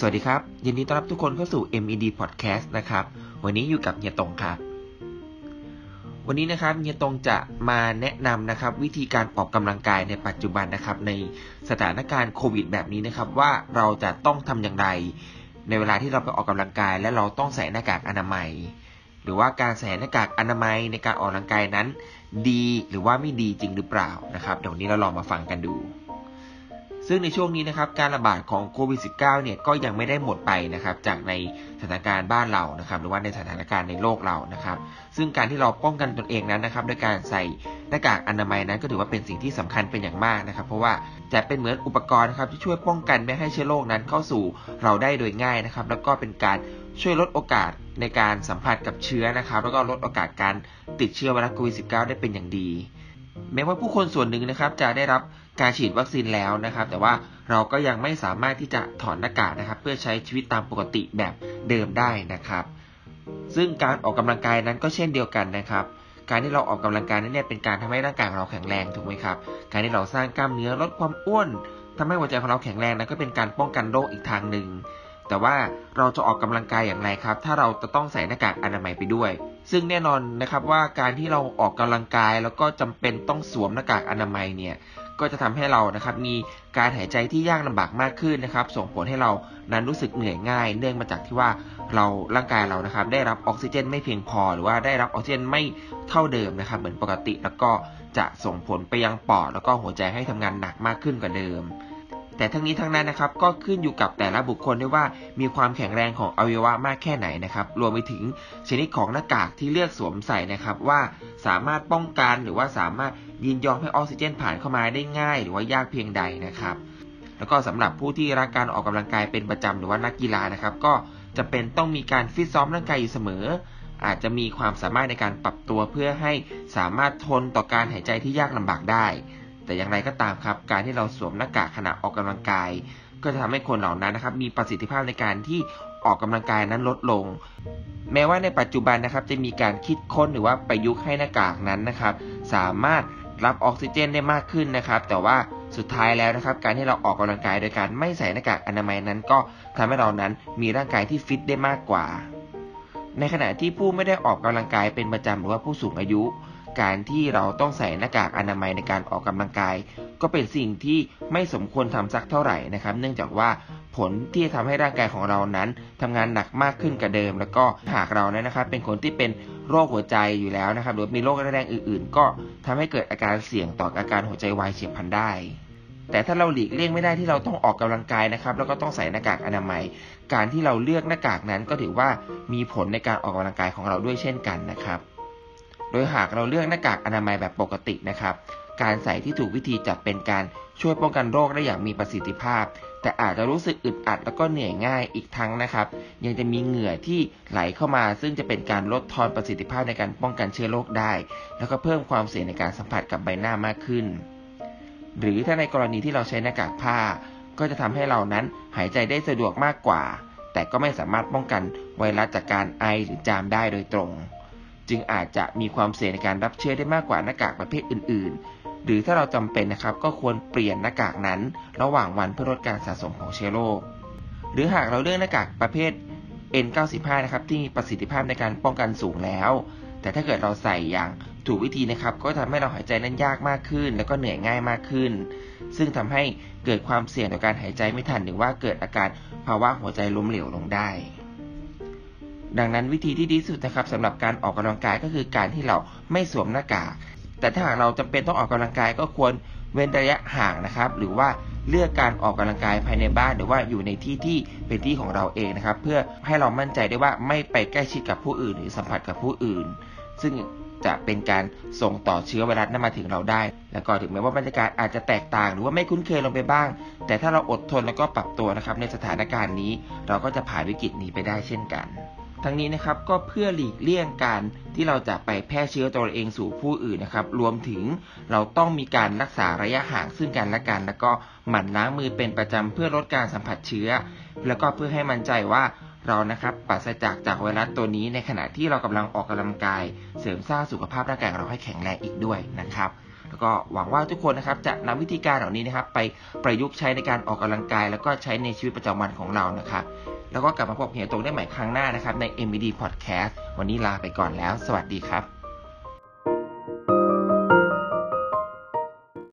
สวัสดีครับ ยินดีต้อนรับทุกคนเข้าสู่ MED Podcast นะครับ วันนี้อยู่กับเฮียตงครับ วันนี้นะครับเฮียตงจะมาแนะนำนะครับ วิธีการออกกำลังกายในปัจจุบันนะครับ ในสถานการณ์โควิด แบบนี้นะครับ ว่าเราจะต้องทำอย่างไร ในเวลาที่เราไปออกกำลังกาย และเราต้องใส่หน้ากากอนามัย หรือว่าการใส่หน้ากากอนามัยในการออกกำลังกายนั้น ดีหรือว่าไม่ดีจริงหรือเปล่านะครับเดี๋ยววันนี้เราลองมาฟังกันดู ซึ่งในช่วงนี้นะครับการระบาดของโควิด -19 เนี่ยก็ยังไม่ได้หมดไปนะครับจากในสถานการณ์บ้านเรานะครับหรือว่าในสถานการณ์ในโลกเรานะครับซึ่งการที่เราป้องกันตนเองนั้นนะครับด้วยการใส่หน้ากากอนามัยนั้นก็ถือว่าเป็นสิ่งที่สำคัญเป็นอย่างมากนะครับ เพราะว่าจะเป็นเหมือนอุปกรณ์นะครับที่ช่วยป้องกันไม่ให้เชื้อโรคนั้นเข้าสู่เราได้โดยง่ายนะครับแล้วก็เป็นการช่วยลดโอกาสในการสัมผัสกับเชื้อนะครับแล้วก็ลดโอกาสการติดเชื้อไวรัสโควิด -19 ได้เป็นอย่างดี แม้ว่าผู้คนส่วนหนึ่งนะครับจะได้รับ การฉีดวัคซีนแล้วนะครับ แต่ว่าเราก็ยังไม่สามารถที่จะถอดหน้ากากนะครับ เพื่อใช้ชีวิตตามปกติแบบเดิมได้นะครับ ซึ่งการออกกำลังกายนั้นก็เช่นเดียวกันนะครับ การที่เราออกกำลังกายนั้นเนี่ยเป็นการทำให้ร่างกายของเราแข็งแรงถูกไหมครับ การที่เราสร้างกล้ามเนื้อลดความอ้วนทำให้หัวใจของเราแข็งแรงนั้นก็เป็นการป้องกันโรคอีกทางหนึ่ง แต่ว่าเราจะออกกำลังกายอย่างไรครับ ถ้าเราจะต้องใส่หน้ากากอนามัยไปด้วย ซึ่งแน่นอนนะครับว่าการที่เราออกกำลังกายแล้วก็จำเป็นต้องสวมหน้ากากอนามัยเนี่ยก็จะทำให้เรานะครับมีการหายใจที่ยากลำบากมากขึ้นนะครับ ส่งผลให้เรานั้นรู้สึกเหนื่อยง่าย เนื่องมาจากที่ว่าเราร่างกายเรานะครับ ได้รับออกซิเจนไม่เพียงพอ หรือว่าได้รับออกซิเจนไม่เท่าเดิมนะครับ เหมือนปกติแล้วก็จะส่งผลไปยังปอดแล้วก็หัวใจให้ทำงานหนักมากขึ้นกว่าเดิม แต่ทั้งนี้ทั้งนั้นนะครับก็ขึ้นอยู่กับแต่ละบุคคลด้วยว่ามีความแข็งแรงของอวัยวะมากแค่ไหนนะครับ รวมไปถึงชนิดของหน้ากากที่เลือกสวมใส่นะครับ ว่าสามารถป้องกันหรือว่าสามารถยินยอมให้ออกซิเจนผ่านเข้ามาได้ง่าย หรือว่ายากเพียงใดนะครับ แล้วก็สำหรับผู้ที่รักการออกกำลังกายเป็นประจำหรือว่านักกีฬานะครับ ก็จะเป็นต้องมีการฟิตซ้อมร่างกายอยู่เสมอ อาจจะมีความสามารถในการปรับตัวเพื่อให้สามารถทนต่อการหายใจที่ยากลำบากได้ แต่อย่างไรก็ตามครับ การที่เราสวมหน้ากากขณะออกกำลังกาย ก็จะทำให้คนเหล่านั้นนะครับ มีประสิทธิภาพในการที่ออกกำลังกายนั้นลดลง แม้ว่าในปัจจุบันนะครับ จะมีการคิดค้นหรือว่าประยุกต์ให้หน้ากากนั้นนะครับ สามารถรับออกซิเจนได้มากขึ้นนะครับ แต่ว่าสุดท้ายแล้วนะครับ การที่เราออกกำลังกายโดยการไม่ใส่หน้ากากอนามัยนั้น ก็ทำให้เรานั้นมีร่างกายที่ฟิตได้มากกว่า ในขณะที่ผู้ไม่ได้ออกกำลังกายเป็นประจำหรือว่าผู้สูงอายุ การที่เราต้องใส่หน้ากากอนามัยในการออกกำลังกาย ก็เป็นสิ่งที่ไม่สมควรทำสักเท่าไหร่นะครับ เนื่องจากว่าผลที่ทำให้ร่างกายของเรานั้นทำงานหนักมากขึ้นกว่าเดิม แล้วก็หากเรานั้นนะครับ เป็นคนที่เป็นโรคหัวใจอยู่แล้วนะครับ หรือมีโรคแรงอื่น ๆ ก็ทำให้เกิดอาการเสี่ยงต่ออาการหัวใจวายเฉียบพลันได้แต่ถ้าเราหลีกเลี่ยงไม่ได้ที่เราต้องออกกำลังกายนะครับ แล้วก็ต้องใส่หน้ากากอนามัย การที่เราเลือกหน้ากากนั้นก็ถือว่ามีผลในการออกกำลังกายของเราด้วยเช่นกันนะครับ โดยหากเราเลือกหน้ากากอนามัยแบบปกตินะครับ การใส่ที่ถูกวิธีจะเป็นการช่วยป้องกันโรคได้อย่างมีประสิทธิภาพ แต่อาจจะรู้สึกอึดอัดแล้วก็เหนื่อยง่ายอีกทั้งนะครับ ยังจะมีเหงื่อที่ไหลเข้ามา ซึ่งจะเป็นการลดทอนประสิทธิภาพในการป้องกันเชื้อโรคได้ แล้วก็เพิ่มความเสี่ยงในการสัมผัสกับใบหน้ามากขึ้น หรือถ้าในกรณีที่เราใช้หน้ากากผ้า ก็จะทำให้เรานั้นหายใจได้สะดวกมากกว่า แต่ก็ไม่สามารถป้องกันไวรัสจากการไอหรือจามได้โดยตรง จึงอาจจะมีความเสี่ยงในการรับเชื้อได้มากกว่าหน้ากากประเภทอื่น ๆ หรือถ้าเราจำเป็นนะครับก็ควรเปลี่ยนหน้ากากนั้น ระหว่างวันเพื่อลดการสะสมของเชื้อโรค หรือหากเราเลือกหน้ากากประเภท N95 นะครับที่มีประสิทธิภาพในการป้องกันสูงแล้ว แต่ถ้าเกิดเราใส่อย่างถูกวิธีนะครับก็ทำให้เราหายใจนั้นยากมากขึ้น แล้วก็เหนื่อยง่ายมากขึ้น ซึ่งทำให้เกิดความเสี่ยงต่อการหายใจไม่ทันหรือว่าเกิดอาการภาวะหัวใจล้มเหลวลงได้ ดังนั้นวิธีที่ดีสุดนะครับสำหรับการออกกำลังกายก็คือการที่เราไม่สวมหน้ากากแต่ถ้าหากเราจำเป็นต้องออกกำลังกายก็ควรเว้นระยะห่างนะครับ หรือว่าเลือกการออกกำลังกายภายในบ้าน หรือว่าอยู่ในที่ที่เป็นที่ของเราเองนะครับ เพื่อให้เรามั่นใจได้ว่าไม่ไปใกล้ชิดกับผู้อื่น หรือสัมผัสกับผู้อื่น ซึ่งจะเป็นการส่งต่อเชื้อไวรัสนั้นมาถึงเราได้ แล้วก็ถึงแม้ว่าบรรยากาศอาจจะแตกต่าง หรือว่าไม่คุ้นเคยลงไปบ้าง แต่ถ้าเราอดทนแล้วก็ปรับตัวนะครับในสถานการณ์นี้ เราก็จะผ่านวิกฤตนี้ไปได้เช่นกัน ทั้งนี้นะครับก็เพื่อหลีกเลี่ยงการที่เราจะไปแพร่เชื้อตัวเองสู่ผู้อื่นนะครับ รวมถึงเราต้องมีการรักษาระยะห่างซึ่งกันและกัน แล้วก็หมั่นล้างมือเป็นประจำเพื่อลดการสัมผัสเชื้อ แล้วก็เพื่อให้มั่นใจว่าเรานะครับปราศจากจากไวรัสตัวนี้ในขณะที่เรากำลังออกกำลังกาย เสริมสร้างสุขภาพร่างกายเราให้แข็งแรงอีกด้วยนะครับ แล้วก็หวังว่าทุกคนนะครับจะนำวิธีการเหล่านี้นะครับ ไปประยุกต์ใช้ในการออกกำลังกาย แล้วก็ใช้ในชีวิตประจำวันของเรานะครับ แล้วก็กลับมาพบเฮียตรงได้ใหม่ครั้งหน้านะครับใน MBD Podcast วันนี้ลาไปก่อนแล้ว สวัสดีครับ